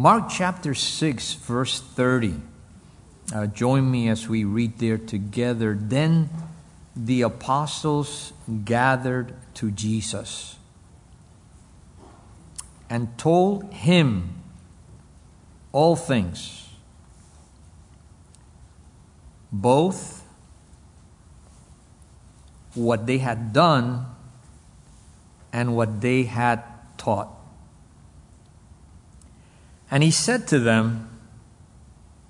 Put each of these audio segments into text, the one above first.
Mark chapter 6, verse 30. Uh, join me as we read there together. Then the apostles gathered to Jesus and told him all things, both what they had done and what they had taught. And he said to them,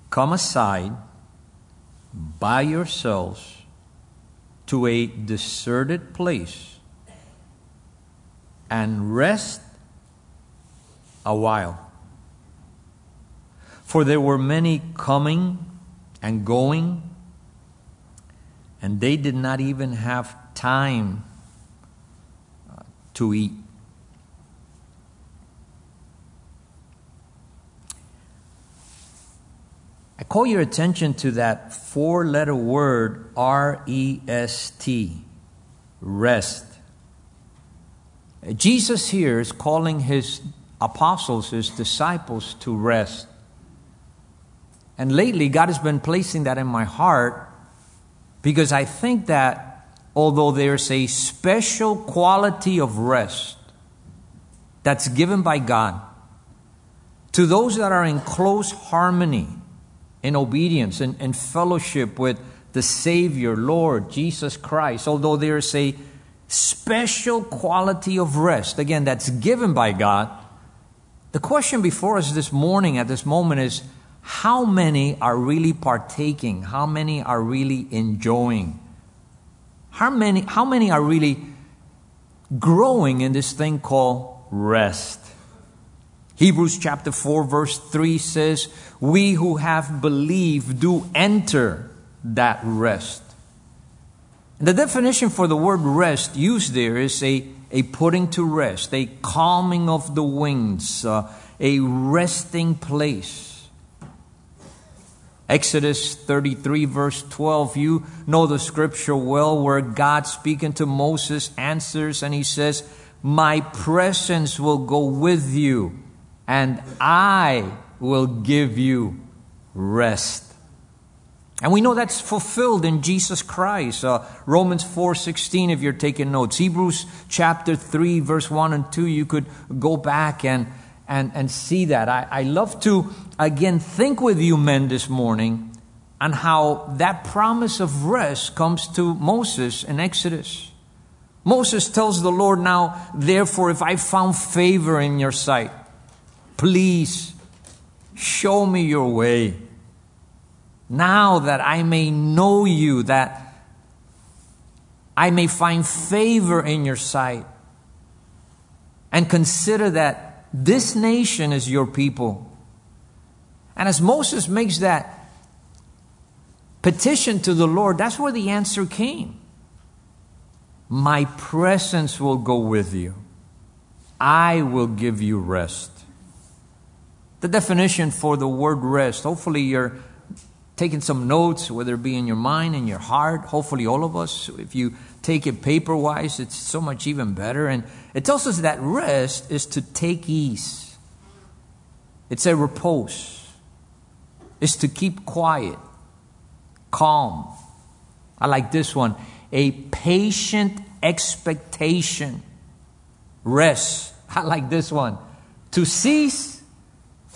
Come aside by yourselves to a deserted place and rest a while. For there were many coming and going, and they did not even have time uh, to eat. I call your attention to that four letter word R E S T, rest. Jesus here is calling his apostles, his disciples, to rest. And lately, God has been placing that in my heart because I think that although there's a special quality of rest that's given by God to those that are in close harmony, in obedience and, fellowship with the Savior, Lord Jesus Christ, although there's a special quality of rest, again, that's given by God, the question before us this morning at this moment is how many are really partaking? How many are really enjoying? How many, how many are really growing in this thing called rest? Hebrews chapter 4, verse 3 says, We who have believed do enter that rest. The definition for the word rest used there is a, a putting to rest, a calming of the winds, uh, a resting place. Exodus 33, verse 12, you know the scripture well, where God speaking to Moses answers and he says, My presence will go with you and I will give you rest. And we know that's fulfilled in Jesus Christ. Uh, Romans 4:16 if you're taking notes. Hebrews chapter 3 verse 1 and 2 you could go back and and, and see that. I, I love to again think with you men this morning on how that promise of rest comes to Moses in Exodus. Moses tells the Lord now, therefore, if I found favor in your sight, Please show me your way. Now that I may know you, that I may find favor in your sight. And consider that this nation is your people. And as Moses makes that petition to the Lord, that's where the answer came. My presence will go with you. I will give you rest. The definition for the word rest, hopefully you're taking some notes, whether it be in your mind, in your heart, hopefully all of us. If you take it paper wise, it's so much even better. And it tells us that rest is to take ease, it's a repose, it's to keep quiet, calm. I like this one a patient expectation. Rest. I like this one. To cease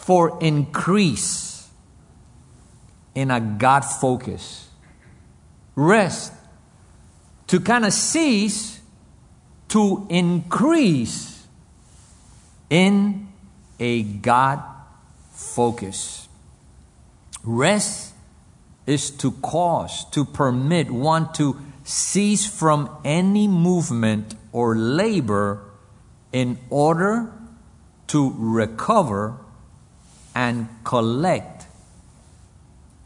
for increase in a God focus. Rest to kind of cease to increase in a God focus. Rest is to cause, to permit one to cease from any movement or labor in order to recover and collect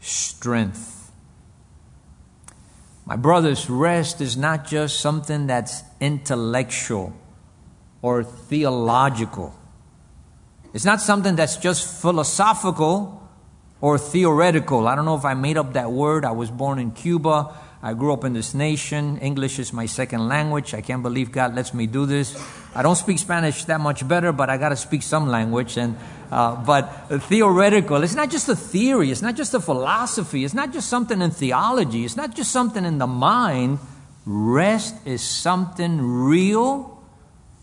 strength. My brothers, rest is not just something that's intellectual or theological. It's not something that's just philosophical or theoretical. I don't know if I made up that word. I was born in Cuba. I grew up in this nation. English is my second language. I can't believe God lets me do this. I don't speak Spanish that much better, but I got to speak some language. And uh, but theoretical, it's not just a theory. It's not just a philosophy. It's not just something in theology. It's not just something in the mind. Rest is something real,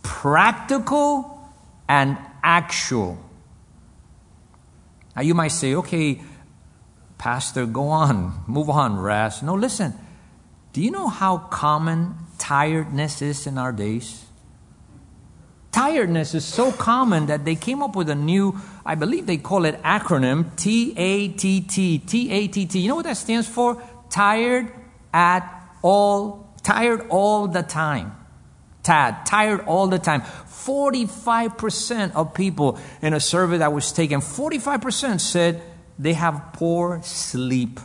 practical, and actual. Now you might say, okay, Pastor, go on, move on, rest. No, listen. Do you know how common tiredness is in our days? Tiredness is so common that they came up with a new, I believe they call it acronym T A T T. T A T T. You know what that stands for? Tired at all, tired all the time. Tad, tired all the time. 45% of people in a survey that was taken, 45% said they have poor sleep.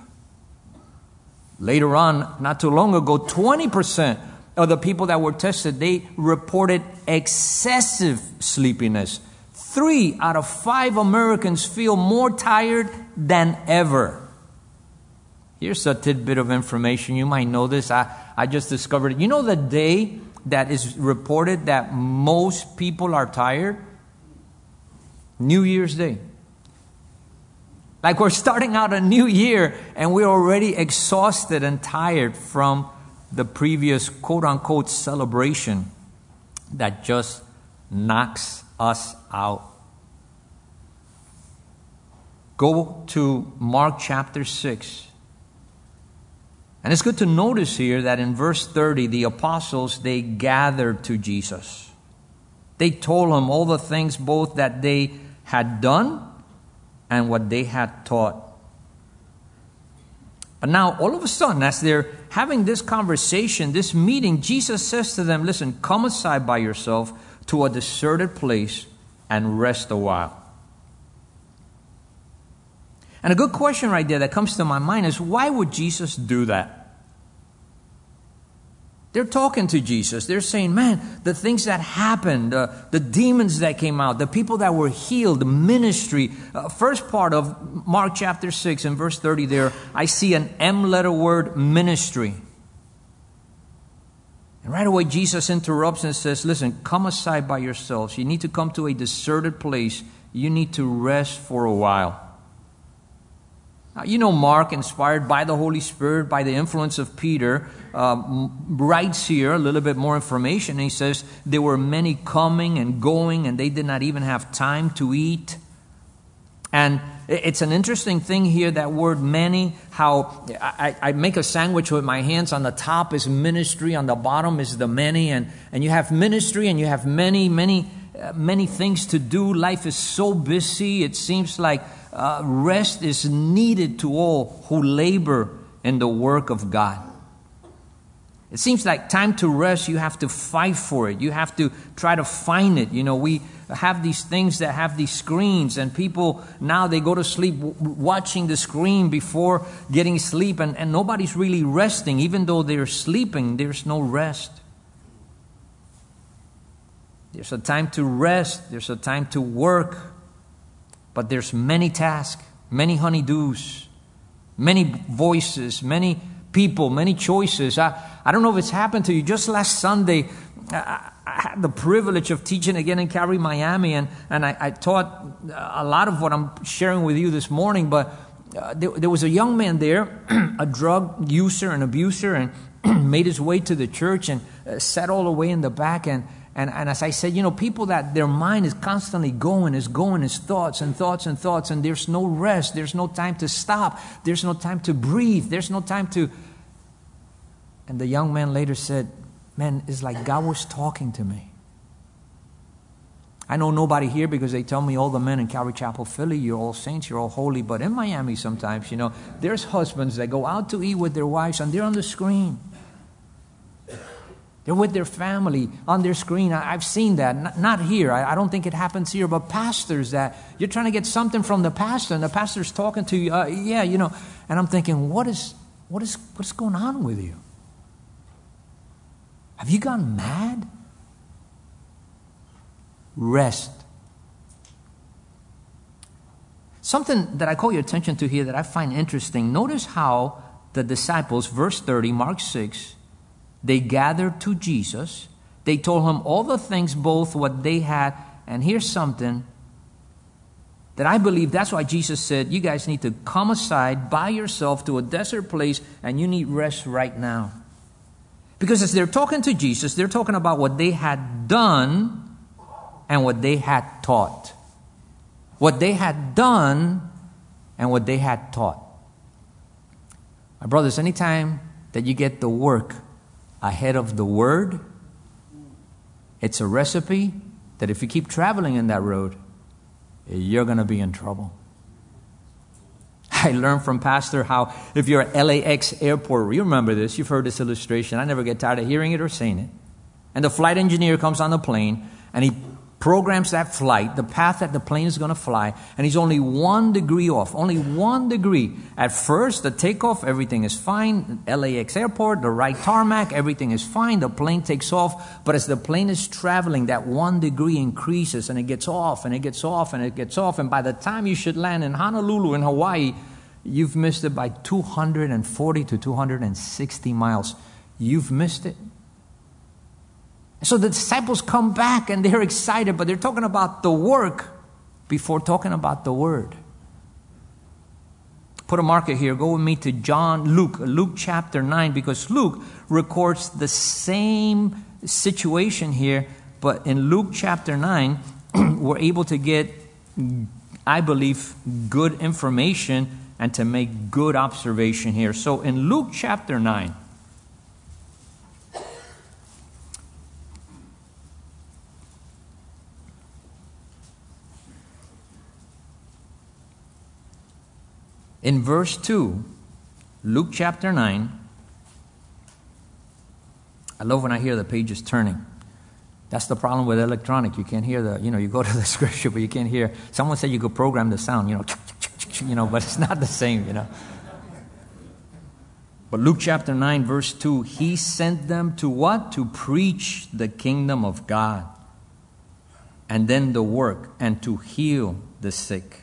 Later on, not too long ago, 20% of the people that were tested, they reported excessive sleepiness. Three out of five Americans feel more tired than ever. Here's a tidbit of information. You might know this. I, I just discovered it. You know the day that is reported that most people are tired? New Year's Day. Like we're starting out a new year and we're already exhausted and tired from the previous quote unquote celebration that just knocks us out. Go to Mark chapter 6. And it's good to notice here that in verse 30, the apostles, they gathered to Jesus. They told him all the things both that they had done and what they had taught. But now, all of a sudden, as they're having this conversation, this meeting, Jesus says to them, Listen, come aside by yourself to a deserted place and rest a while. And a good question right there that comes to my mind is why would Jesus do that? They're talking to Jesus. They're saying, man, the things that happened, uh, the demons that came out, the people that were healed, the ministry. Uh, first part of Mark chapter 6 and verse 30 there, I see an M letter word, ministry. And right away, Jesus interrupts and says, listen, come aside by yourselves. You need to come to a deserted place. You need to rest for a while. Now, you know, Mark, inspired by the Holy Spirit, by the influence of Peter, uh, writes here a little bit more information. He says, There were many coming and going, and they did not even have time to eat. And it's an interesting thing here, that word many, how I, I, make a sandwich with my hands. On the top is ministry, on the bottom is the many. And, and you have ministry and you have many, many, many things to do. Life is so busy. It seems like uh, rest is needed to all who labor in the work of God. It seems like time to rest, you have to fight for it. You have to try to find it. You know, we have these things that have these screens, and people now they go to sleep watching the screen before getting sleep, and, and nobody's really resting. Even though they're sleeping, there's no rest. There's a time to rest, there's a time to work, but there's many tasks, many honeydews, many voices, many people, many choices. I, I don't know if it's happened to you. Just last Sunday, I, I had the privilege of teaching again in Calvary, Miami, and, and I, I, taught a lot of what I'm sharing with you this morning, but uh, there, there, was a young man there, a drug user and abuser, and made his way to the church and uh, sat all the way in the back and and, and as I said, you know, people that their mind is constantly going, is going, is thoughts and thoughts and thoughts, and there's no rest, there's no time to stop, there's no time to breathe, there's no time to. And the young man later said, Man, it's like God was talking to me. I know nobody here because they tell me all the men in Calvary Chapel, Philly, you're all saints, you're all holy. But in Miami, sometimes, you know, there's husbands that go out to eat with their wives and they're on the screen. They're with their family on their screen. I, have seen that. Not, here. I, I, don't think it happens here, but pastors that you're trying to get something from the pastor, and the pastor's talking to you. Uh, yeah, you know. And I'm thinking, what is, what is, what's going on with you? Have you gone mad? Rest. Something that I call your attention to here that I find interesting. Notice how the disciples, verse 30, Mark 6, they gathered to Jesus. They told him all the things, both what they had. And here's something that I believe that's why Jesus said, You guys need to come aside by yourself to a desert place and you need rest right now. Because as they're talking to Jesus, they're talking about what they had done and what they had taught. What they had done and what they had taught. My brothers, anytime that you get the work ahead of the word, it's a recipe that if you keep traveling in that road, you're going to be in trouble. I learned from Pastor how if you're at LAX airport, you remember this, you've heard this illustration. I never get tired of hearing it or saying it. And the flight engineer comes on the plane and he programs that flight, the path that the plane is going to fly, and he's only one degree off, only one degree. At first, the takeoff, everything is fine. LAX airport, the right tarmac, everything is fine. The plane takes off. But as the plane is traveling, that one degree increases and it gets off and it gets off and it gets off. And by the time you should land in Honolulu, in Hawaii, you've missed it by 240 to 260 miles. You've missed it. So the disciples come back and they're excited, but they're talking about the work before talking about the word. Put a marker here. Go with me to John, Luke, Luke chapter 9, because Luke records the same situation here, but in Luke chapter 9, we're able to get, I believe, good information and to make good observation here. So in Luke chapter 9, In verse 2, Luke chapter 9, I love when I hear the pages turning. That's the problem with electronic. You can't hear the, you know, you go to the scripture, but you can't hear. Someone said you could program the sound, you know, you know, but it's not the same, you know. But Luke chapter 9, verse 2, he sent them to what? To preach the kingdom of God. And then the work, and to heal the sick.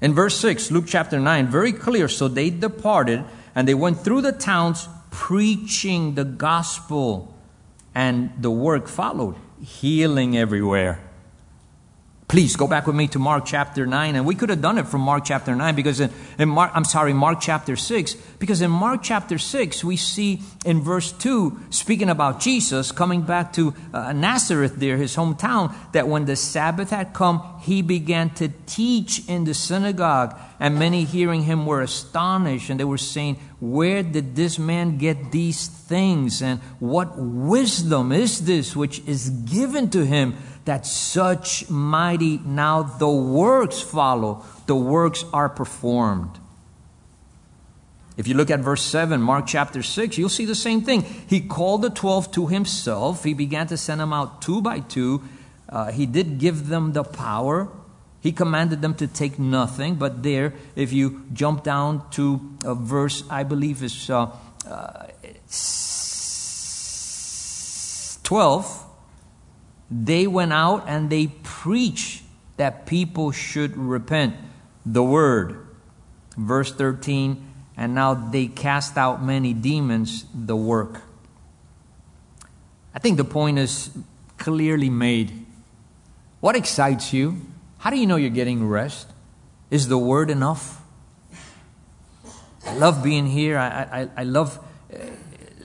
In verse 6, Luke chapter 9, very clear. So they departed and they went through the towns preaching the gospel, and the work followed, healing everywhere. Please go back with me to Mark chapter 9. And we could have done it from Mark chapter 9 because in, in Mark, I'm sorry, Mark chapter 6. Because in Mark chapter 6, we see in verse 2, speaking about Jesus coming back to uh, Nazareth there, his hometown, that when the Sabbath had come, he began to teach in the synagogue. And many hearing him were astonished and they were saying, Where did this man get these things? And what wisdom is this which is given to him? That such mighty now the works follow, the works are performed. If you look at verse 7, Mark chapter 6, you'll see the same thing. He called the 12 to himself. He began to send them out two by two. Uh, he did give them the power. He commanded them to take nothing. But there, if you jump down to a verse, I believe is uh, uh, 12, they went out and they preached that people should repent. The word. Verse 13, and now they cast out many demons, the work. I think the point is clearly made. What excites you? How do you know you're getting rest? Is the word enough? I love being here. I, I, I love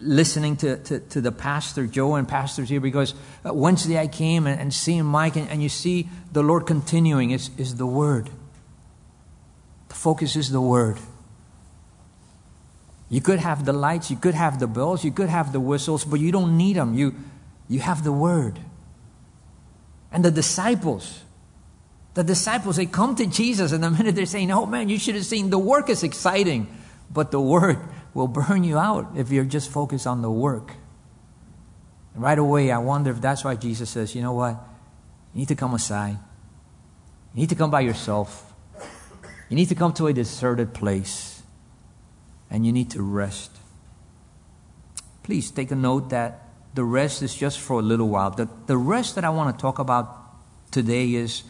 listening to, to, to, the pastor, Joe, and pastors here because uh, Wednesday I came and, and seeing Mike, and, and, you see the Lord continuing is, is the Word. The focus is the Word. You could have the lights, you could have the bells, you could have the whistles, but you don't need them. You, you have the Word. And the disciples, the disciples, they come to Jesus, and the minute they're saying, Oh man, you should have seen the work is exciting, but the Word will burn you out if you're just focused on the work. Right away, I wonder if that's why Jesus says, you know what? You need to come aside. You need to come by yourself. You need to come to a deserted place. And you need to rest. Please take a note that the rest is just for a little while. The, the rest that I want to talk about today is,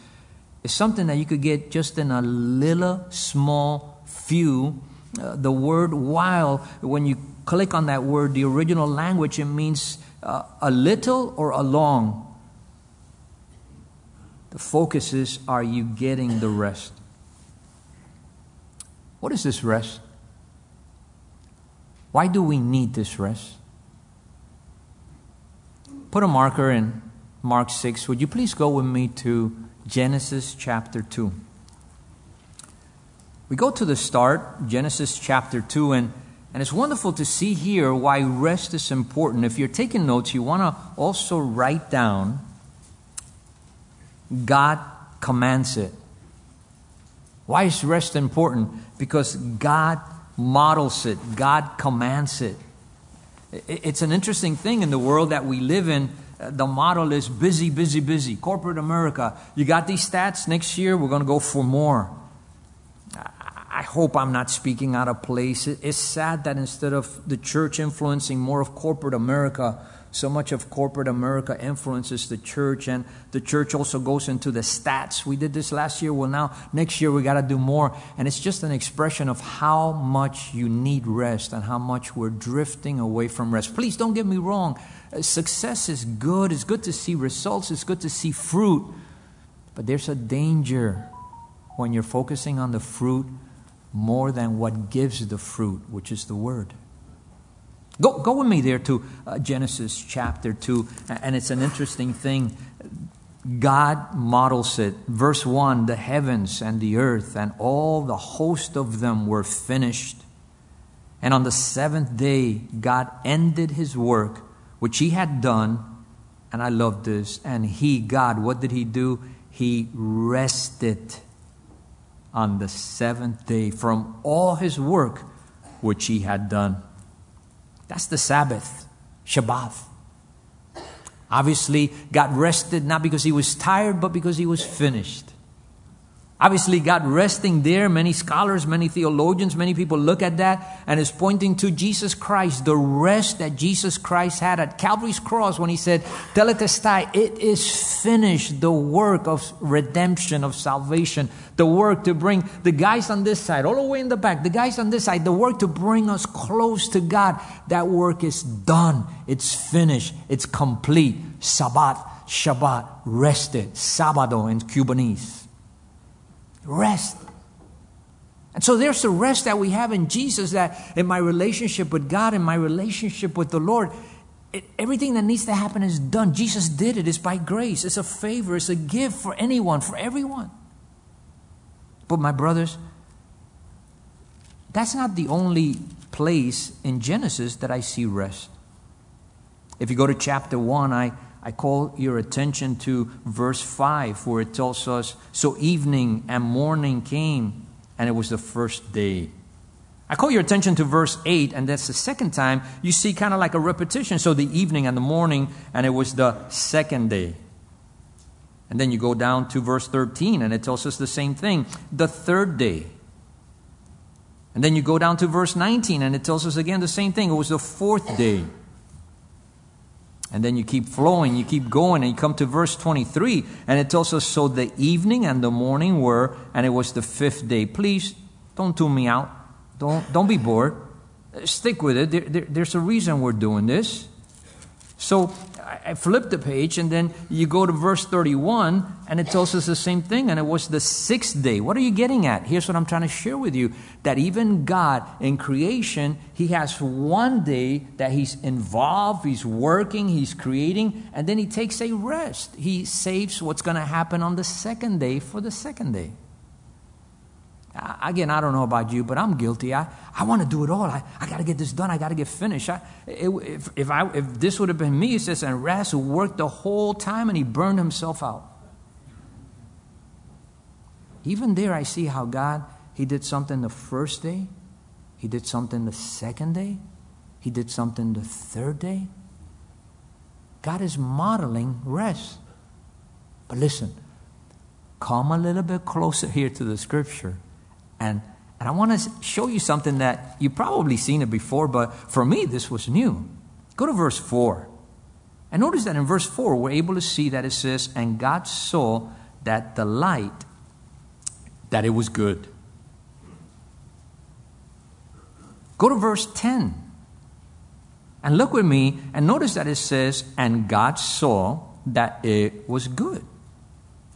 is something that you could get just in a little small few Uh, the word while, when you click on that word, the original language, it means uh, a little or a long. The focus is are you getting the rest? What is this rest? Why do we need this rest? Put a marker in Mark 6. Would you please go with me to Genesis chapter 2? We go to the start, Genesis chapter 2, and, and it's wonderful to see here why rest is important. If you're taking notes, you want to also write down God commands it. Why is rest important? Because God models it, God commands it. It's an interesting thing in the world that we live in. The model is busy, busy, busy. Corporate America. You got these stats? Next year, we're going to go for more. I hope I'm not speaking out of place. It's sad that instead of the church influencing more of corporate America, so much of corporate America influences the church, and the church also goes into the stats. We did this last year. Well, now next year we got to do more. And it's just an expression of how much you need rest and how much we're drifting away from rest. Please don't get me wrong. Uh, success is good. It's good to see results, it's good to see fruit. But there's a danger when you're focusing on the fruit more than what gives the fruit, which is the word. Go, go with me there to uh, Genesis chapter 2, and it's an interesting thing. God models it. Verse 1 The heavens and the earth and all the host of them were finished. And on the seventh day, God ended his work, which he had done. And I love this. And he, God, what did he do? He rested on the seventh day from all his work which he had done. That's the Sabbath, Shabbat. Obviously, God rested not because he was tired, but because he was finished. Obviously, God resting there, many scholars, many theologians, many people look at that and is pointing to Jesus Christ, the rest that Jesus Christ had at Calvary's cross when he said, Tetelestai, it is finished, the work of redemption, of salvation, the work to bring the guys on this side, all the way in the back, the guys on this side, the work to bring us close to God. That work is done, it's finished, it's complete. Sabbath, Shabbat, rested, Sabado in Cubanese. Rest. And so there's the rest that we have in Jesus that in my relationship with God, in my relationship with the Lord, it, everything that needs to happen is done. Jesus did it. It's by grace. It's a favor. It's a gift for anyone, for everyone. But my brothers, that's not the only place in Genesis that I see rest. If you go to chapter 1, I, I call your attention to verse 5, where it tells us So evening and morning came, and it was the first day. I call your attention to verse 8, and that's the second time you see kind of like a repetition. So the evening and the morning, and it was the second day. And then you go down to verse 13, and it tells us the same thing the third day. And then you go down to verse 19, and it tells us again the same thing. It was the fourth day. And then you keep flowing, you keep going, and you come to verse 23, and it tells us So the evening and the morning were, and it was the fifth day. Please don't tune me out. Don't, don't be bored. Stick with it. There, there, there's a reason we're doing this. So I flip the page, and then you go to verse 31, and it tells us the same thing, and it was the sixth day. What are you getting at? Here's what I'm trying to share with you that even God in creation, He has one day that He's involved, He's working, He's creating, and then He takes a rest. He saves what's going to happen on the second day for the second day. Again, I don't know about you, but I'm guilty. I, I want to do it all. I, I got to get this done. I got to get finished. I, it, if, if, I, if this would have been me, it says, and Raz who worked the whole time and he burned himself out. Even there, I see how God, he did something the first day, he did something the second day, he did something the third day. God is modeling rest. But listen, come a little bit closer here to the scripture and, and I want to show you something that you've probably seen it before, but for me, this was new. Go to verse 4. And notice that in verse 4, we're able to see that it says, And God saw that the light, that it was good. Go to verse 10. And look with me and notice that it says, And God saw that it was good.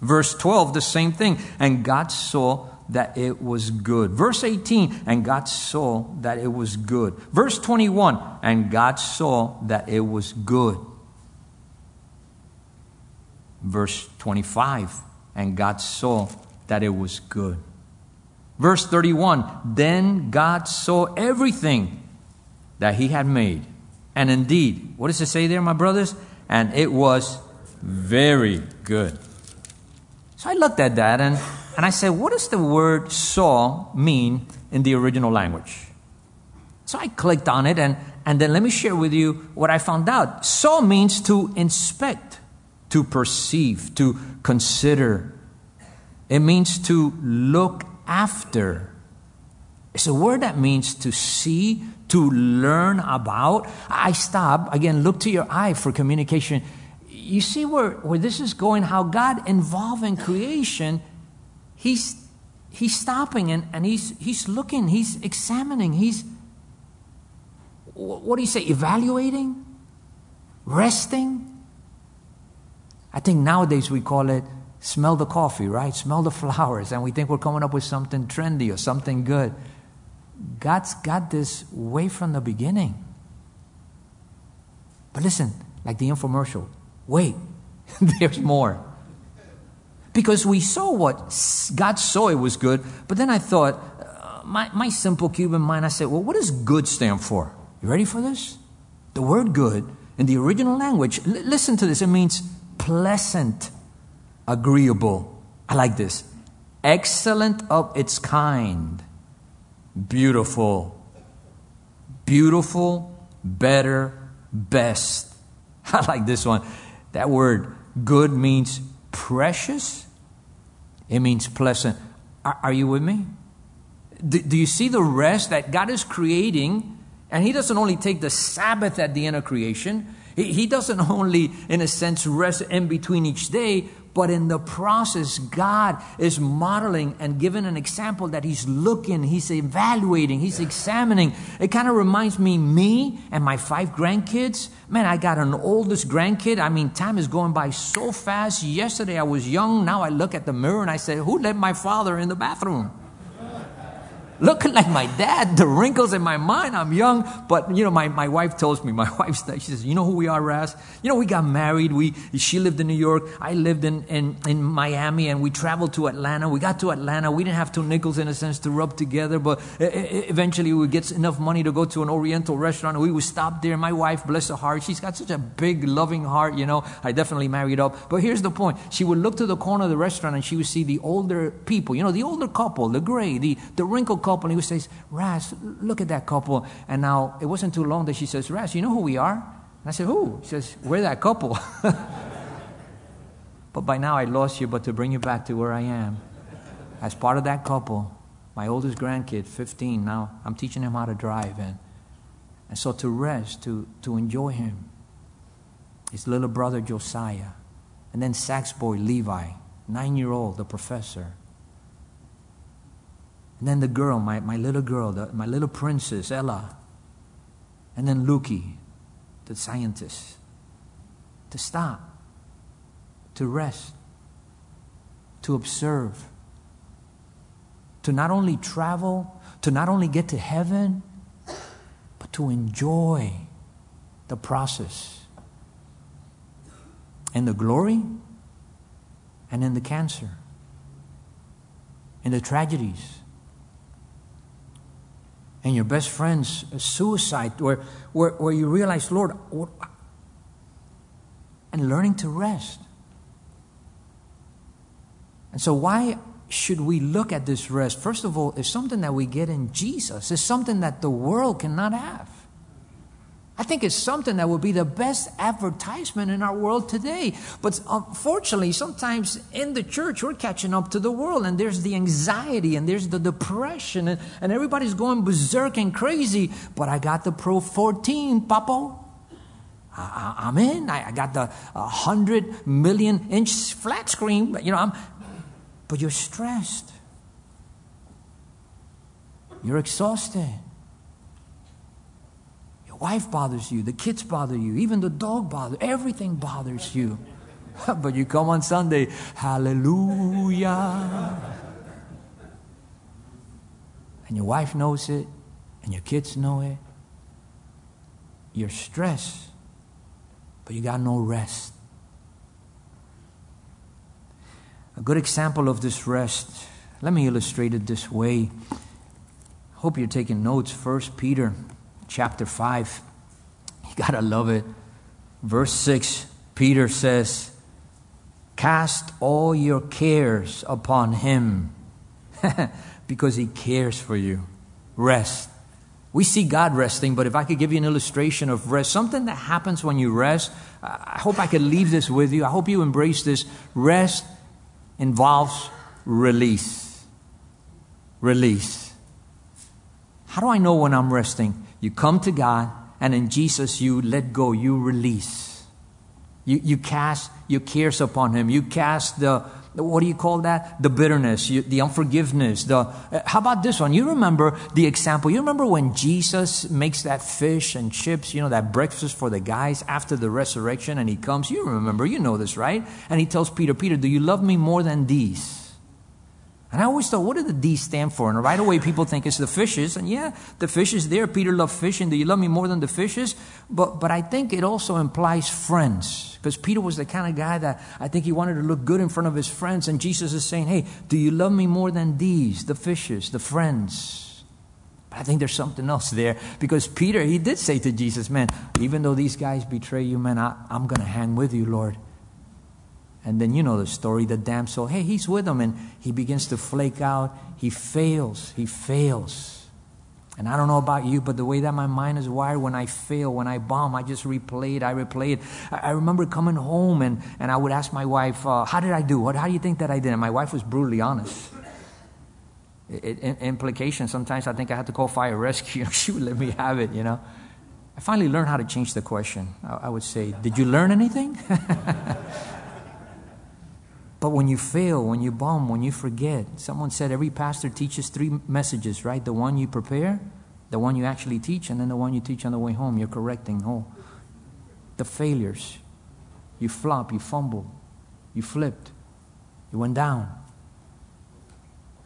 Verse 12, the same thing. And God saw that it was good. Verse 18, and God saw that it was good. Verse 21, and God saw that it was good. Verse 25, and God saw that it was good. Verse 31, then God saw everything that he had made. And indeed, what does it say there, my brothers? And it was very good. So I looked at that and, and I said, what does the word saw mean in the original language? So I clicked on it and, and then let me share with you what I found out. Saw means to inspect, to perceive, to consider. It means to look after. It's a word that means to see, to learn about. I stop, again, look to your eye for communication. You see where, where this is going, how God involved in creation, He's He's stopping and, and he's he's looking, he's examining, he's what do you say, evaluating? Resting? I think nowadays we call it smell the coffee, right? Smell the flowers, and we think we're coming up with something trendy or something good. God's got this way from the beginning. But listen, like the infomercial, wait, there's more. Because we saw what God saw it was good, but then I thought, uh, my, my simple Cuban mind, I said, well, what does good stand for? You ready for this? The word good in the original language, l- listen to this, it means pleasant agreeable. I like this. Excellent of its kind. Beautiful. Beautiful, better, best. I like this one. That word good means precious, it means pleasant. Are, are you with me? Do, do you see the rest that God is creating? And He doesn't only take the Sabbath at the end of creation, He, he doesn't only, in a sense, rest in between each day, but in the process, God is modeling and giving an example that He's looking, He's evaluating, He's examining. It kind of reminds me, me and my five grandkids. Man, I got an oldest grandkid. I mean, time is going by so fast. Yesterday I was young. Now I look at the mirror and I say, Who let my father in the bathroom? Looking like my dad, the wrinkles in my mind. I'm young, but you know, my, my wife tells me, my wife, says she says, you know who we are, Raz? You know, we got married. We, she lived in New York. I lived in, in, in Miami and we traveled to Atlanta. We got to Atlanta. We didn't have two nickels in a sense to rub together, but eventually we get enough money to go to an Oriental restaurant. And we would stop there. My wife, bless her heart, she's got such a big, loving heart, you know. I definitely married up. But here's the point. She would look to the corner of the restaurant and she would see the older people, you know, the older couple, the gray, the, the wrinkled couple. And he would say, Raz, look at that couple. And now it wasn't too long that she says, Raz, you know who we are? And I said, Who? She says, We're that couple. but by now I lost you, but to bring you back to where I am. As part of that couple, my oldest grandkid, 15, now I'm teaching him how to drive. And, and so to rest, to, to enjoy him, his little brother Josiah, and then sax boy Levi, nine year old, the professor. And then the girl, my, my little girl, the, my little princess, Ella. And then Luki, the scientist. To stop, to rest, to observe, to not only travel, to not only get to heaven, but to enjoy the process. And the glory and in the cancer, in the tragedies and your best friend's suicide, where, where, where you realize, Lord, what, and learning to rest. And so, why should we look at this rest? First of all, it's something that we get in Jesus, it's something that the world cannot have. I think it's something that would be the best advertisement in our world today. But um, unfortunately, sometimes in the church, we're catching up to the world, and there's the anxiety, and there's the depression, and, and everybody's going berserk and crazy. But I got the Pro 14, Papo. I, am in. I, I, got the uh, 100 million inch flat screen. You know, I'm, but you're stressed. You're exhausted. Wife bothers you, the kids bother you, even the dog bothers, everything bothers you. but you come on Sunday, hallelujah. And your wife knows it, and your kids know it. You're stressed, but you got no rest. A good example of this rest, let me illustrate it this way. Hope you're taking notes. First Peter chapter 5. You got to love it. Verse 6, Peter says, Cast all your cares upon him because he cares for you. Rest. We see God resting, but if I could give you an illustration of rest, something that happens when you rest, I hope I could leave this with you. I hope you embrace this. Rest involves release. Release. How do I know when I'm resting? You come to God, and in Jesus, you let go, you release. You, you cast your cares upon Him. You cast the, what do you call that? The bitterness, you, the unforgiveness. The, uh, how about this one? You remember the example. You remember when Jesus makes that fish and chips, you know, that breakfast for the guys after the resurrection, and He comes. You remember, you know this, right? And He tells Peter, Peter, do you love me more than these? And I always thought, what do the D stand for? And right away people think it's the fishes. And yeah, the fish is there. Peter loved fishing. Do you love me more than the fishes? But, but I think it also implies friends. Because Peter was the kind of guy that I think he wanted to look good in front of his friends. And Jesus is saying, hey, do you love me more than these, the fishes, the friends? But I think there's something else there. Because Peter, he did say to Jesus, man, even though these guys betray you, man, I, I'm going to hang with you, Lord. And then you know the story the damsel, hey, he's with him, and he begins to flake out. He fails. He fails. And I don't know about you, but the way that my mind is wired, when I fail, when I bomb, I just replay it, I replay it. I, remember coming home and, and I would ask my wife, uh, How did I do? What, how do you think that I did? And my wife was brutally honest. It, it, implication, sometimes I think I had to call fire rescue. she would let me have it, you know. I finally learned how to change the question. I, I would say, Did you learn anything? But when you fail, when you bomb, when you forget, someone said every pastor teaches three messages, right? The one you prepare, the one you actually teach, and then the one you teach on the way home. You're correcting. Oh, the failures. You flop, you fumble, you flipped, you went down.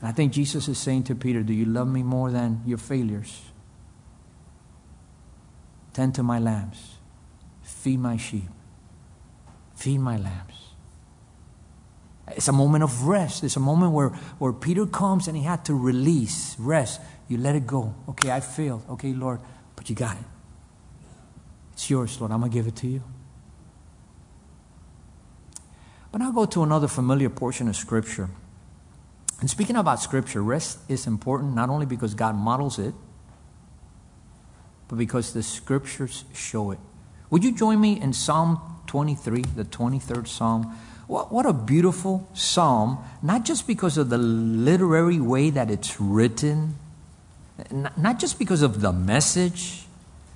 And I think Jesus is saying to Peter, Do you love me more than your failures? Tend to my lambs, feed my sheep, feed my lambs. It's a moment of rest. It's a moment where, where Peter comes and he had to release, rest. You let it go. Okay, I failed. Okay, Lord, but you got it. It's yours, Lord. I'm going to give it to you. But now go to another familiar portion of Scripture. And speaking about Scripture, rest is important not only because God models it, but because the Scriptures show it. Would you join me in Psalm 23, the 23rd Psalm? What, what a beautiful psalm, not just because of the literary way that it's written, not just because of the message,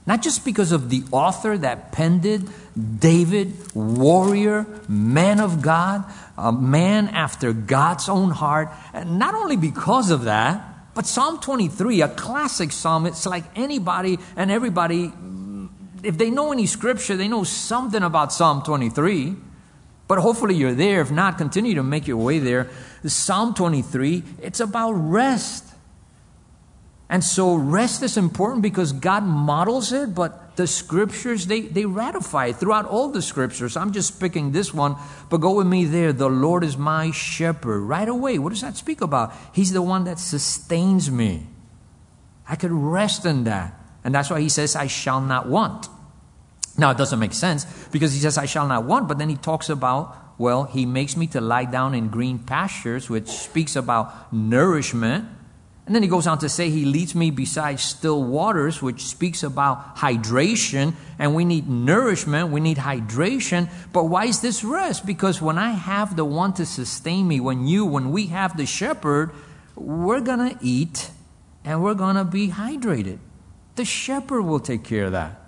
not just because of the author that penned it, David, warrior, man of God, a man after God's own heart. Not only because of that, but Psalm 23, a classic psalm, it's like anybody and everybody, if they know any scripture, they know something about Psalm 23. But hopefully you're there. If not, continue to make your way there. Psalm 23, it's about rest. And so rest is important because God models it, but the scriptures, they, they ratify it throughout all the scriptures. I'm just picking this one, but go with me there. The Lord is my shepherd. Right away, what does that speak about? He's the one that sustains me. I could rest in that. And that's why he says, I shall not want. Now, it doesn't make sense because he says, I shall not want, but then he talks about, well, he makes me to lie down in green pastures, which speaks about nourishment. And then he goes on to say, He leads me beside still waters, which speaks about hydration. And we need nourishment, we need hydration. But why is this rest? Because when I have the one to sustain me, when you, when we have the shepherd, we're going to eat and we're going to be hydrated. The shepherd will take care of that.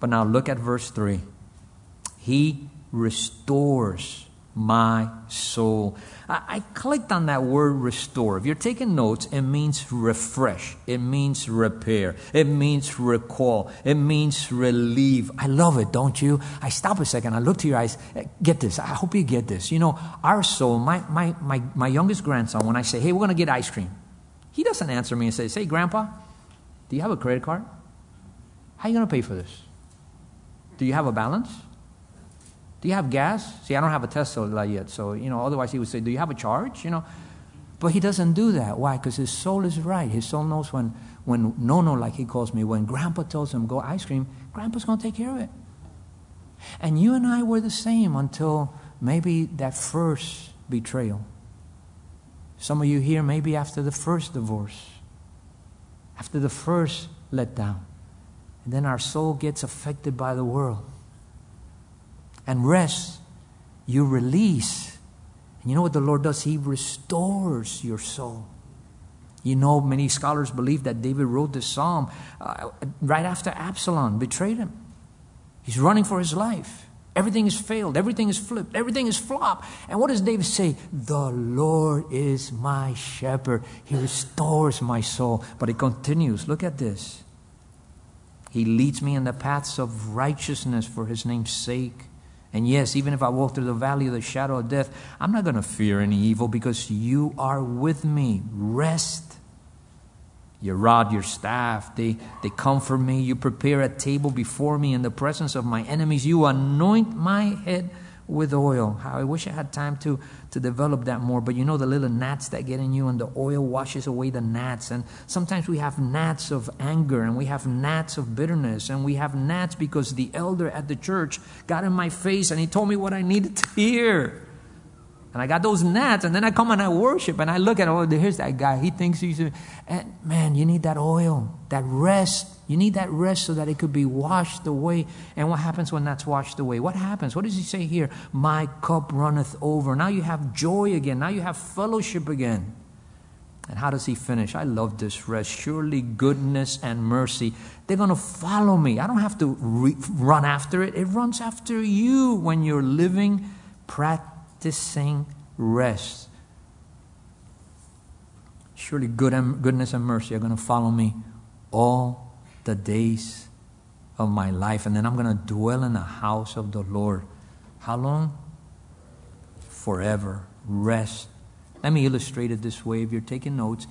But now look at verse 3. He restores my soul. I, clicked on that word restore. If you're taking notes, it means refresh, it means repair, it means recall, it means relieve. I love it, don't you? I stop a second, I look to your eyes. Eh, get this. I hope you get this. You know, our soul, my, my, my, my youngest grandson, when I say, hey, we're going to get ice cream, he doesn't answer me and say, say, Grandpa, do you have a credit card? How are you going to pay for this? Do you have a balance? Do you have gas? See, I don't have a Tesla yet, so, you know, otherwise he would say, Do you have a charge? You know, but he doesn't do that. Why? Because his soul is right. His soul knows when, when no, no, like he calls me, when grandpa tells him go ice cream, grandpa's going to take care of it. And you and I were the same until maybe that first betrayal. Some of you here, maybe after the first divorce, after the first letdown. And then our soul gets affected by the world and rest, you release. And you know what the Lord does? He restores your soul. You know, many scholars believe that David wrote this psalm uh, right after Absalom betrayed him. He's running for his life. Everything is failed. Everything is flipped. Everything is flopped. And what does David say? The Lord is my shepherd. He restores my soul. But it continues. Look at this. He leads me in the paths of righteousness for his name's sake. And yes, even if I walk through the valley of the shadow of death, I'm not going to fear any evil because you are with me. Rest. Your rod, your staff, they, they comfort me. You prepare a table before me in the presence of my enemies. You anoint my head with oil. How I wish I had time to, to develop that more. But you know the little gnats that get in you, and the oil washes away the gnats. And sometimes we have gnats of anger, and we have gnats of bitterness, and we have gnats because the elder at the church got in my face and he told me what I needed to hear. And I got those gnats, and then I come and I worship, and I look at, oh, here's that guy. He thinks he's, a, and man, you need that oil, that rest. You need that rest so that it could be washed away. And what happens when that's washed away? What happens? What does he say here? My cup runneth over. Now you have joy again. Now you have fellowship again. And how does he finish? I love this rest. Surely goodness and mercy, they're going to follow me. I don't have to re- run after it. It runs after you when you're living, practicing thing rest. Surely good and, goodness and mercy are going to follow me all the days of my life. And then I'm going to dwell in the house of the Lord. How long? Forever. Rest. Let me illustrate it this way. If you're taking notes,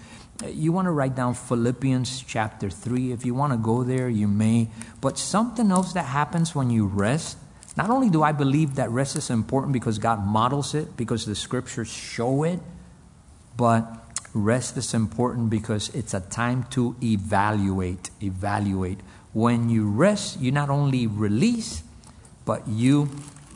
you want to write down Philippians chapter 3. If you want to go there, you may. But something else that happens when you rest not only do I believe that rest is important because God models it, because the scriptures show it, but rest is important because it's a time to evaluate. Evaluate. When you rest, you not only release, but you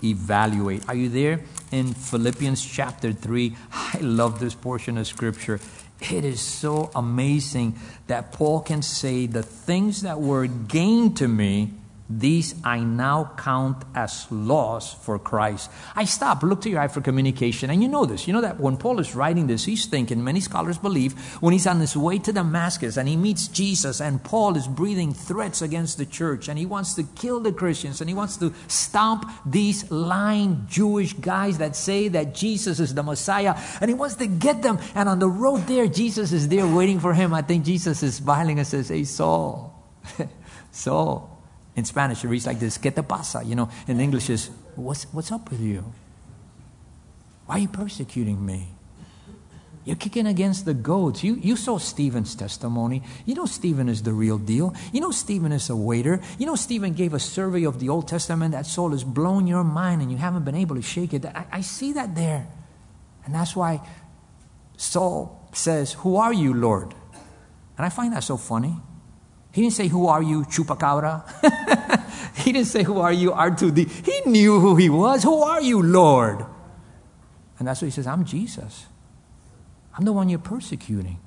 evaluate. Are you there? In Philippians chapter 3, I love this portion of scripture. It is so amazing that Paul can say, The things that were gained to me, these I now count as loss for Christ. I stop, look to your eye for communication, and you know this. You know that when Paul is writing this, he's thinking, many scholars believe, when he's on his way to Damascus and he meets Jesus, and Paul is breathing threats against the church, and he wants to kill the Christians, and he wants to stomp these lying Jewish guys that say that Jesus is the Messiah, and he wants to get them. And on the road there, Jesus is there waiting for him. I think Jesus is smiling and says, Hey, Saul, Saul. In Spanish, it reads like this, ¿Qué te pasa? You know, in English is, what's, what's up with you? Why are you persecuting me? You're kicking against the goats. You, you saw Stephen's testimony. You know Stephen is the real deal. You know Stephen is a waiter. You know Stephen gave a survey of the Old Testament. That soul has blown your mind and you haven't been able to shake it. I, I see that there. And that's why Saul says, Who are you, Lord? And I find that so funny. He didn't say, Who are you, Chupacabra? he didn't say, Who are you, R2D? He knew who he was. Who are you, Lord? And that's what he says, I'm Jesus. I'm the one you're persecuting.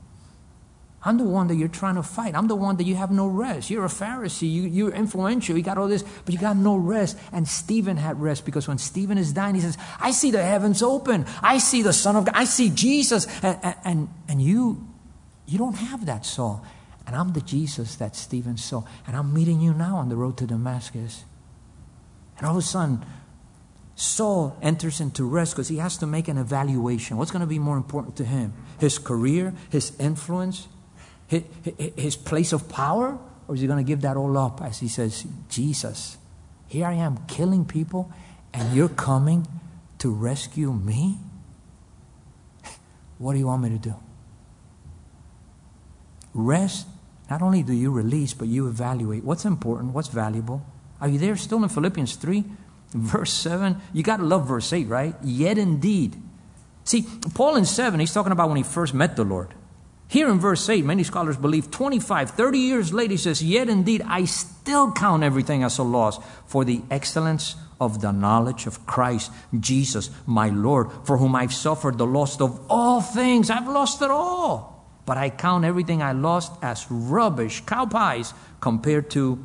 I'm the one that you're trying to fight. I'm the one that you have no rest. You're a Pharisee. You, you're influential. You got all this, but you got no rest. And Stephen had rest because when Stephen is dying, he says, I see the heavens open. I see the Son of God. I see Jesus. And, and, and you, you don't have that, Saul. And I'm the Jesus that Stephen saw. And I'm meeting you now on the road to Damascus. And all of a sudden, Saul enters into rest because he has to make an evaluation. What's going to be more important to him? His career, his influence, his, place of power? Or is he going to give that all up as he says, Jesus, here I am killing people, and you're coming to rescue me? What do you want me to do? Rest, not only do you release, but you evaluate what's important, what's valuable. Are you there still in Philippians 3? Verse 7, you got to love verse 8, right? Yet indeed. See, Paul in 7, he's talking about when he first met the Lord. Here in verse 8, many scholars believe 25, 30 years later, he says, Yet indeed, I still count everything as a loss for the excellence of the knowledge of Christ Jesus, my Lord, for whom I've suffered the loss of all things. I've lost it all. But I count everything I lost as rubbish, cow pies, compared to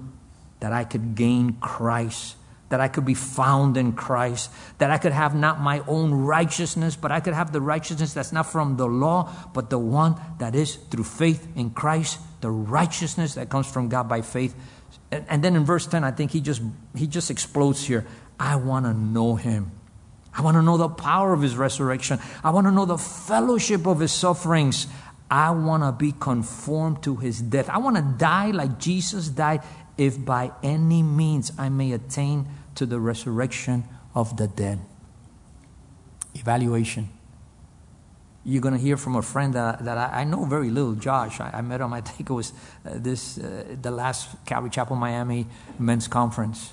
that I could gain Christ that I could be found in Christ, that I could have not my own righteousness, but I could have the righteousness that's not from the law, but the one that is through faith in Christ, the righteousness that comes from God by faith. And, and then in verse 10, I think he just he just explodes here. I want to know him. I want to know the power of his resurrection. I want to know the fellowship of his sufferings. I want to be conformed to his death. I want to die like Jesus died if by any means I may attain to the resurrection of the dead. Evaluation. You're going to hear from a friend that, that I, I know very little, Josh. I, I, met him, I think it was uh, this, uh, the last Calvary Chapel Miami men's conference.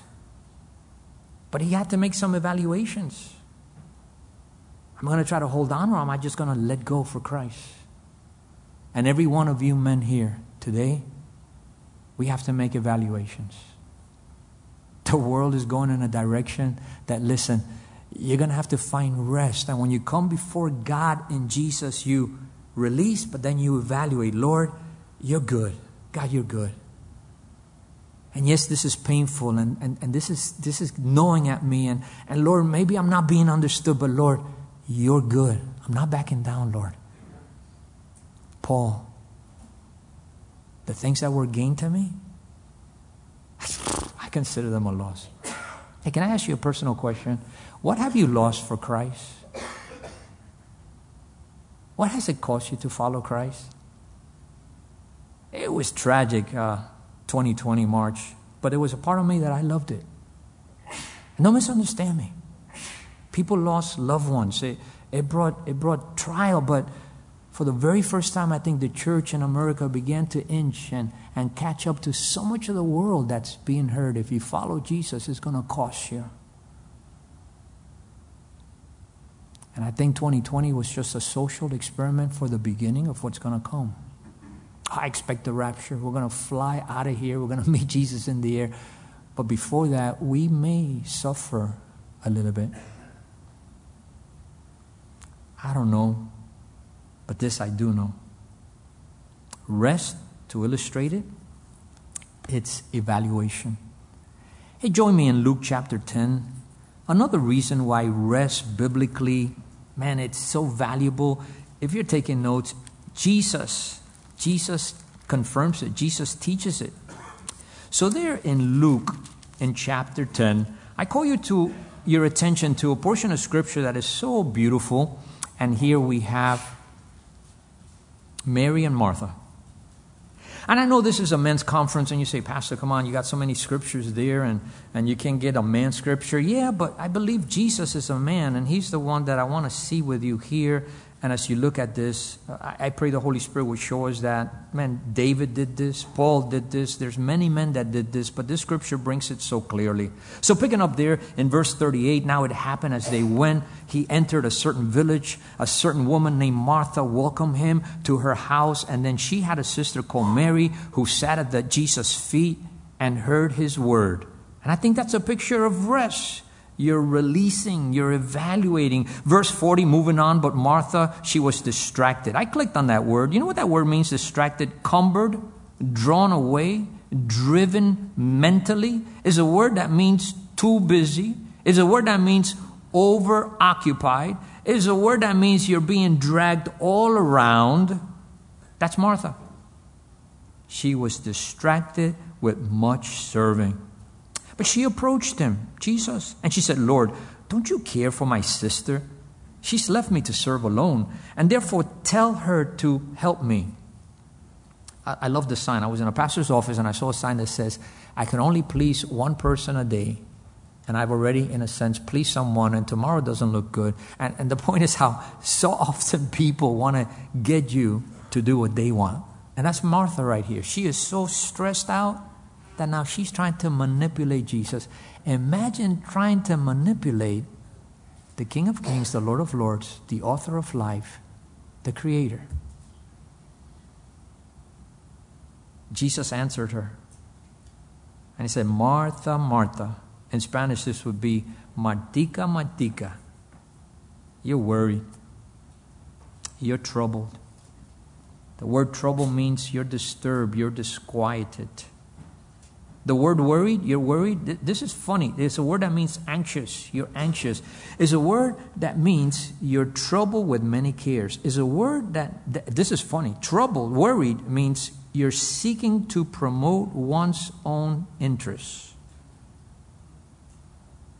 But he had to make some evaluations. I'm going to try to hold on, or am I just going to let go for Christ? And every one of you men here today, we have to make evaluations. The world is going in a direction that, listen, you're going to have to find rest. And when you come before God in Jesus, you release, but then you evaluate. Lord, you're good. God, you're good. And yes, this is painful, and, and, and this, is, this is gnawing at me. And, and Lord, maybe I'm not being understood, but Lord, you're good. I'm not backing down, Lord. Paul, the things that were gained to me, I consider them a loss. Hey, can I ask you a personal question? What have you lost for Christ? What has it cost you to follow Christ? It was tragic, uh, 2020 March, but it was a part of me that I loved it. No misunderstand me. People lost loved ones. It, it, brought, it brought trial, but for the very first time, I think the church in America began to inch and, and catch up to so much of the world that's being heard. If you follow Jesus, it's going to cost you. And I think 2020 was just a social experiment for the beginning of what's going to come. I expect the rapture. We're going to fly out of here. We're going to meet Jesus in the air. But before that, we may suffer a little bit. I don't know. But this I do know. Rest, to illustrate it, it's evaluation. Hey, join me in Luke chapter 10. Another reason why rest biblically, man, it's so valuable. If you're taking notes, Jesus, Jesus confirms it, Jesus teaches it. So, there in Luke, in chapter 10, I call you to your attention to a portion of scripture that is so beautiful. And here we have Mary and Martha. And I know this is a men's conference, and you say, Pastor, come on, you got so many scriptures there, and, and you can get a man scripture. Yeah, but I believe Jesus is a man, and he's the one that I want to see with you here and as you look at this, I, pray the Holy Spirit will show us that, man, David did this, Paul did this, there's many men that did this, but this scripture brings it so clearly. So picking up there in verse 38, now it happened as they went, he entered a certain village, a certain woman named Martha welcomed him to her house, and then she had a sister called Mary who sat at the Jesus' feet and heard his word. And I think that's a picture of rest. You're releasing, you're evaluating. Verse 40, moving on, but Martha, she was distracted. I clicked on that word. You know what that word means? Distracted, cumbered, drawn away, driven mentally. Is a word that means too busy. Is a word that means over occupied. Is a word that means you're being dragged all around. That's Martha. She was distracted with much serving. But she approached him, Jesus, and she said, Lord, don't you care for my sister? She's left me to serve alone, and therefore tell her to help me. I, I love the sign. I was in a pastor's office and I saw a sign that says, I can only please one person a day. And I've already, in a sense, pleased someone, and tomorrow doesn't look good. And, and the point is how so often people want to get you to do what they want. And that's Martha right here. She is so stressed out that now she's trying to manipulate Jesus. Imagine trying to manipulate the King of Kings, the Lord of Lords, the author of life, the Creator. Jesus answered her. And he said, Martha, Martha. In Spanish, this would be Martica, Martica. You're worried. You're troubled. The word trouble means you're disturbed, you're disquieted. The word worried, you're worried. This is funny. It's a word that means anxious. You're anxious. It's a word that means you're troubled with many cares. It's a word that, that this is funny. Troubled, worried means you're seeking to promote one's own interests.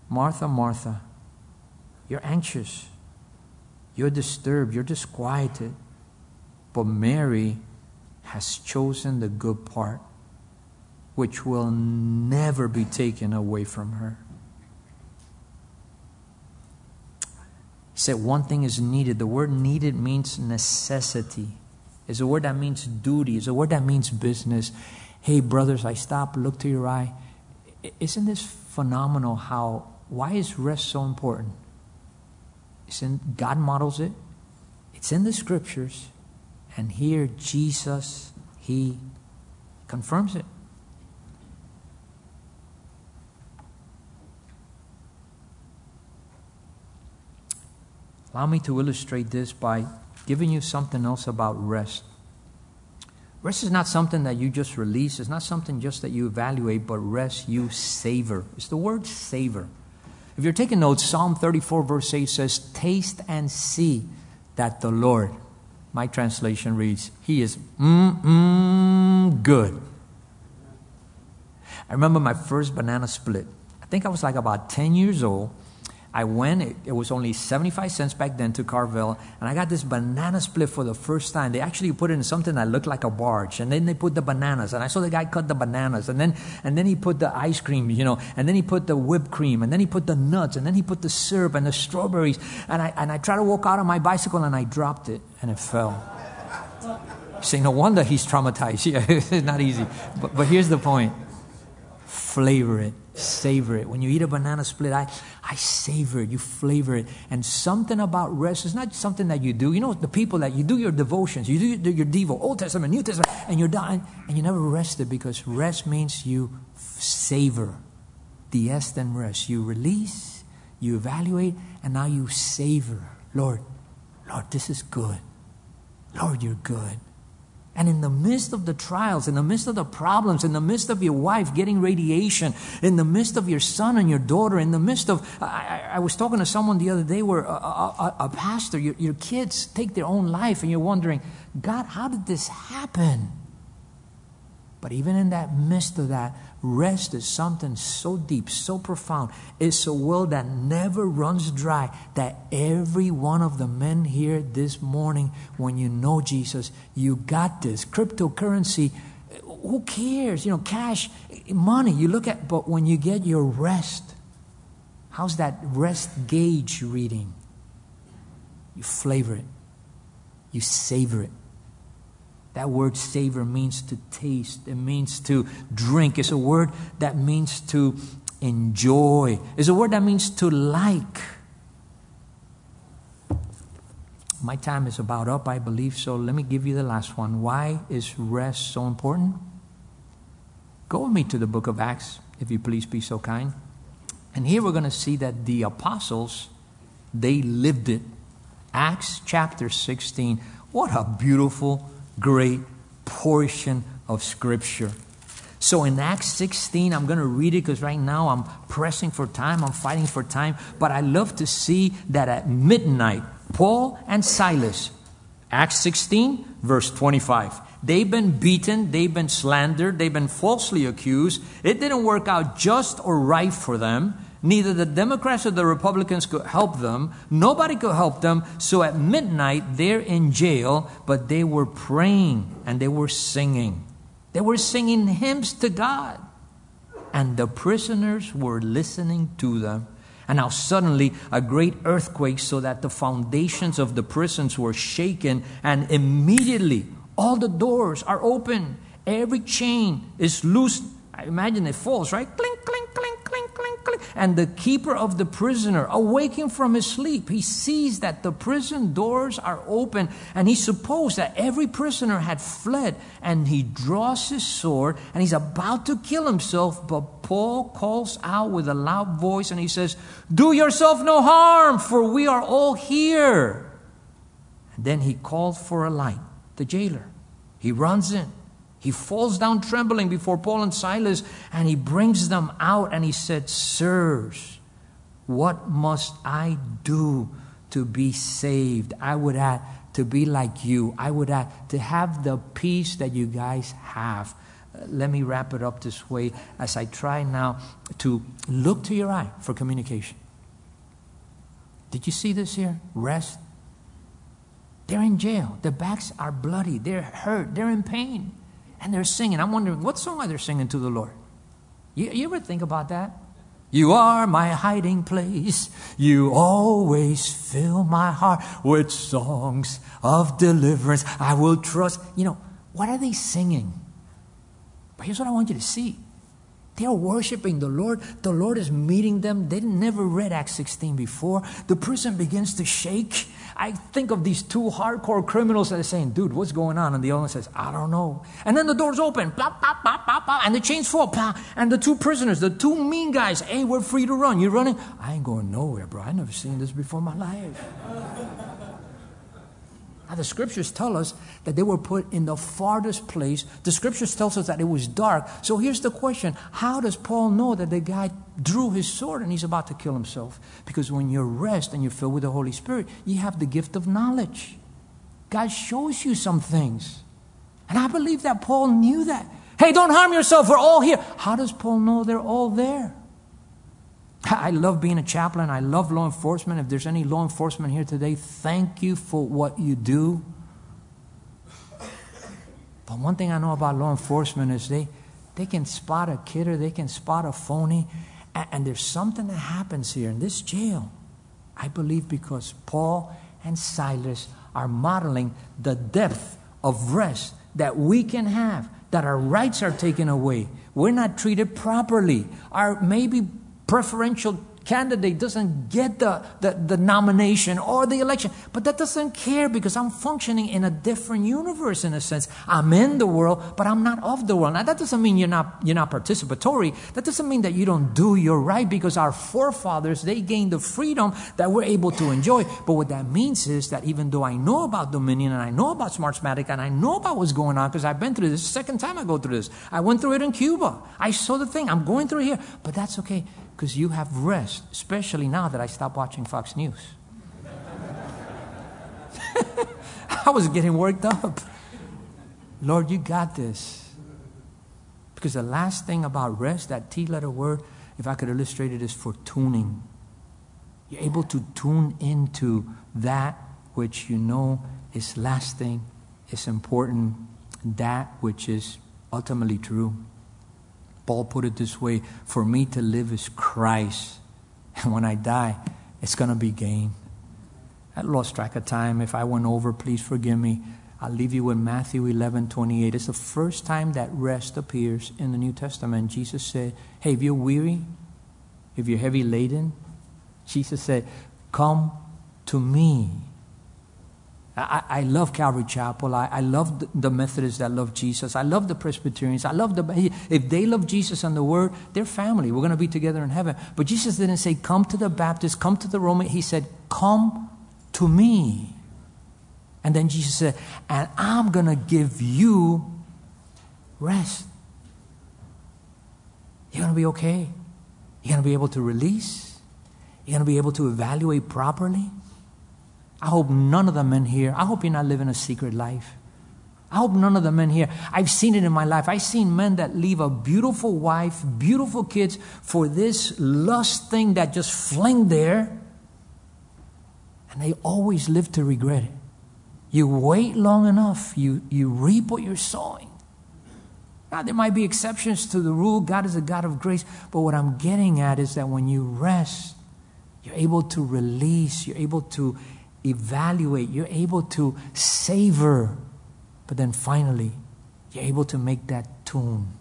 Martha, Martha, you're anxious. You're disturbed. You're disquieted. But Mary has chosen the good part, which will never be taken away from her. He said one thing is needed. The word needed means necessity. It's a word that means duty. It's a word that means business. Hey, brothers, I stop, look to your eye. Isn't this phenomenal how, why is rest so important? It's in, God models it, it's in the scriptures, and here Jesus, He confirms it. Allow me to illustrate this by giving you something else about rest. Rest is not something that you just release, it's not something just that you evaluate, but rest you savor. It's the word savor. If you're taking notes, Psalm 34, verse 8 says, Taste and see that the Lord, my translation reads, He is mm, good. I remember my first banana split. I think I was like about 10 years old I went, it, it, was only 75 cents back then to Carvel, and I got this banana split for the first time. They actually put it in something that looked like a barge, and then they put the bananas, and I saw the guy cut the bananas, and then, and then he put the ice cream, you know, and then he put the whipped cream, and then he put the nuts, and then he put the syrup and the strawberries, and I, and I tried to walk out on my bicycle, and I dropped it, and it fell. See, no wonder he's traumatized. Yeah, it's not easy. But, but here's the point flavor it savor it. When you eat a banana split, I, I savor it, you flavor it. And something about rest is not something that you do. You know, the people that you do your devotions, you do your Devo, Old Testament, New Testament, and you're done, and you never rested because rest means you savor. The S then rest. You release, you evaluate, and now you savor. Lord, Lord, this is good. Lord, you're good. And in the midst of the trials, in the midst of the problems, in the midst of your wife getting radiation, in the midst of your son and your daughter, in the midst of, I, I was talking to someone the other day where a, a, a pastor, your, your kids take their own life, and you're wondering, God, how did this happen? But even in that midst of that, Rest is something so deep, so profound. It's a well that never runs dry. That every one of the men here this morning, when you know Jesus, you got this. Cryptocurrency, who cares? You know, cash, money, you look at, but when you get your rest, how's that rest gauge reading? You flavor it, you savor it. That word savor means to taste, it means to drink. It's a word that means to enjoy, it's a word that means to like. My time is about up, I believe, so let me give you the last one. Why is rest so important? Go with me to the book of Acts, if you please be so kind. And here we're going to see that the apostles, they lived it. Acts chapter 16. What a beautiful great portion of Scripture. So in Acts 16, I'm going to read it because right now I'm pressing for time, I'm fighting for time. But I love to see that at midnight, Paul and Silas, Acts 16, verse 25, they've been beaten, they've been slandered, they've been falsely accused. It didn't work out just or right for them. Neither the Democrats or the Republicans could help them. Nobody could help them. So at midnight, they're in jail, but they were praying and they were singing. They were singing hymns to God. And the prisoners were listening to them. And now suddenly a great earthquake, so that the foundations of the prisons were shaken, and immediately all the doors are open. Every chain is loose. I imagine it falls, right? Clink, clink, clink. And the keeper of the prisoner, awaking from his sleep, he sees that the prison doors are open, and he supposed that every prisoner had fled, and he draws his sword, and he's about to kill himself, but Paul calls out with a loud voice, and he says, Do yourself no harm, for we are all here. And then he called for a light, the jailer. He runs in. He falls down trembling before Paul and Silas and he brings them out and he said, Sirs, what must I do to be saved? I would add, to be like you. I would add, to have the peace that you guys have. Uh, let me wrap it up this way as I try now to look to your eye for communication. Did you see this here? Rest. They're in jail. Their backs are bloody. They're hurt. They're in pain and they're singing. I'm wondering, what song are they singing to the Lord? You, you ever think about that? You are my hiding place. You always fill my heart with songs of deliverance. I will trust. You know, what are they singing? But here's what I want you to see. They are worshiping the Lord. The Lord is meeting them. They never read Acts 16 before. The prison begins to shake. I think of these two hardcore criminals that are saying, dude, what's going on? And the other one says, I don't know. And then the doors open, blah, blah, blah, blah, blah, and the chains fall, blah, and the two prisoners, the two mean guys, hey, we're free to run. You running? I ain't going nowhere, bro. I never seen this before in my life. Now, the scriptures tell us that they were put in the farthest place. The scriptures tells us that it was dark. So here's the question How does Paul know that the guy drew his sword and he's about to kill himself? Because when you're rest and you're filled with the Holy Spirit, you have the gift of knowledge. God shows you some things. And I believe that Paul knew that. Hey, don't harm yourself. We're all here. How does Paul know they're all there? I love being a chaplain. I love law enforcement. If there's any law enforcement here today, thank you for what you do. But one thing I know about law enforcement is they, they can spot a kidder, they can spot a phony, and, and there's something that happens here in this jail. I believe because Paul and Silas are modeling the depth of rest that we can have, that our rights are taken away. We're not treated properly. Our maybe preferential candidate doesn't get the, the, the, nomination or the election. But that doesn't care because I'm functioning in a different universe in a sense. I'm in the world, but I'm not of the world. Now that doesn't mean you're not you're not participatory. That doesn't mean that you don't do your right because our forefathers they gained the freedom that we're able to enjoy. But what that means is that even though I know about Dominion and I know about Smartmatic and I know about what's going on because I've been through this, second time I go through this. I went through it in Cuba. I saw the thing. I'm going through here, but that's okay because you have rest, especially now that I stopped watching Fox News. I was getting worked up. Lord, you got this. Because the last thing about rest, that T letter word, if I could illustrate it, is for tuning. You're able to tune into that which you know is lasting, is important, that which is ultimately true. Paul put it this way For me to live is Christ, and when I die, it's going to be gain. I lost track of time. If I went over, please forgive me. I'll leave you with Matthew 11 28. It's the first time that rest appears in the New Testament. Jesus said, Hey, if you're weary, if you're heavy laden, Jesus said, Come to me. I, I love Calvary Chapel. I, I love the, Methodists that love Jesus. I love the Presbyterians. I love the. If they love Jesus and the Word, they're family. We're going to be together in heaven. But Jesus didn't say, "Come to the Baptist, come to the Roman." He said, "Come to me." And then Jesus said, "And I'm going to give you rest. You're going to be okay. You're going to be able to release. You're going to be able to evaluate properly." I hope none of the men here, I hope you're not living a secret life. I hope none of the men here. I've seen it in my life. I've seen men that leave a beautiful wife, beautiful kids for this lust thing that just fling there. And they always live to regret it. You wait long enough, you, you reap what you're sowing. Now, there might be exceptions to the rule. God is a God of grace. But what I'm getting at is that when you rest, you're able to release, you're able to evaluate, you're able to savor. But then finally, you're able to make that tune.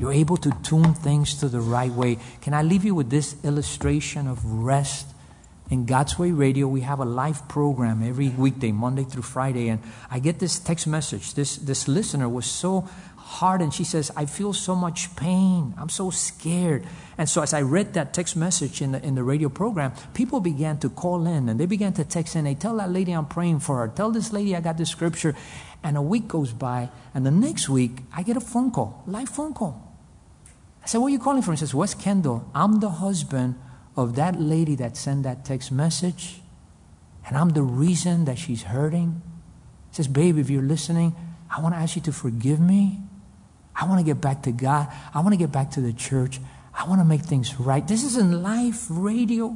You're able to tune things to the right way. Can I leave you with this illustration of rest? In God's Way Radio, we have a live program every weekday, Monday through Friday, and I get this text message. This, this listener was so hardened. She says, I feel so much pain. I'm so scared. And so as I read that text message in the, in the radio program, people began to call in and they began to text in. They tell that lady I'm praying for her. Tell this lady I got this scripture. And a week goes by, and the next week, I get a phone call, live phone call. I said, What are you calling from? He says, West Kendall. I'm the husband of that lady that sent that text message, and I'm the reason that she's hurting. He says, Babe, if you're listening, I want to ask you to forgive me. I want to get back to God. I want to get back to the church. I want to make things right. This is in live radio.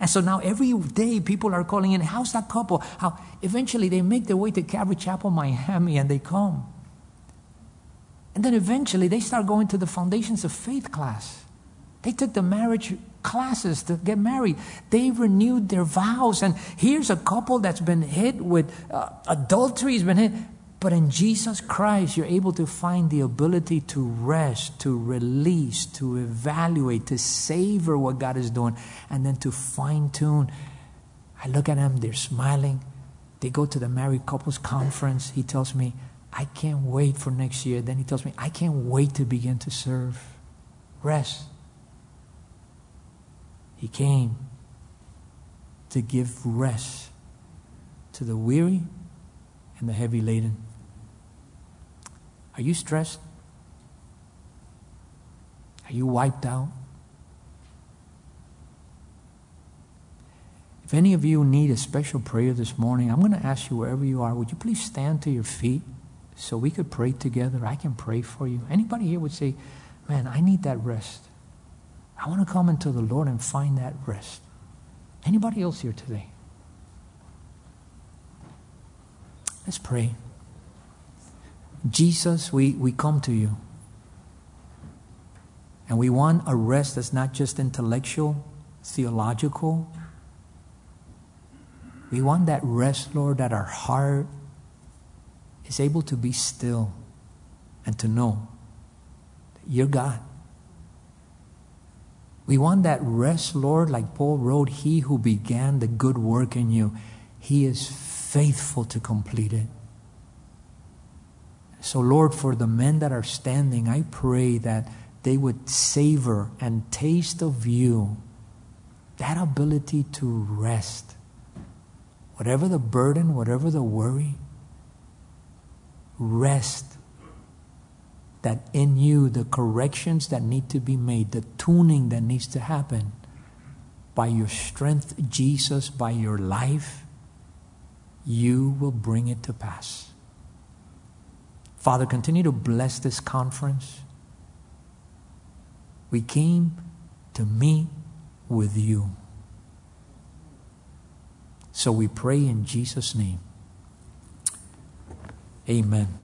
And so now every day people are calling in, how's that couple? How eventually they make their way to Calvary Chapel, Miami, and they come. And then eventually they start going to the Foundations of Faith class. They took the marriage classes to get married. They renewed their vows. And here's a couple that's been hit with uh, adultery, has been hit. But in Jesus Christ, you're able to find the ability to rest, to release, to evaluate, to savor what God is doing, and then to fine tune. I look at them, they're smiling. They go to the married couples conference. He tells me, I can't wait for next year. Then he tells me, I can't wait to begin to serve. Rest. He came to give rest to the weary and the heavy laden. Are you stressed? Are you wiped out? If any of you need a special prayer this morning, I'm going to ask you wherever you are, would you please stand to your feet so we could pray together? I can pray for you. Anybody here would say, Man, I need that rest. I want to come into the Lord and find that rest. Anybody else here today? Let's pray. Jesus, we, we come to you. And we want a rest that's not just intellectual, theological. We want that rest, Lord, that our heart is able to be still and to know that you're God. We want that rest, Lord, like Paul wrote, He who began the good work in you, He is faithful to complete it. So, Lord, for the men that are standing, I pray that they would savor and taste of you that ability to rest. Whatever the burden, whatever the worry, rest. That in you, the corrections that need to be made, the tuning that needs to happen, by your strength, Jesus, by your life, you will bring it to pass. Father, continue to bless this conference. We came to meet with you. So we pray in Jesus' name. Amen.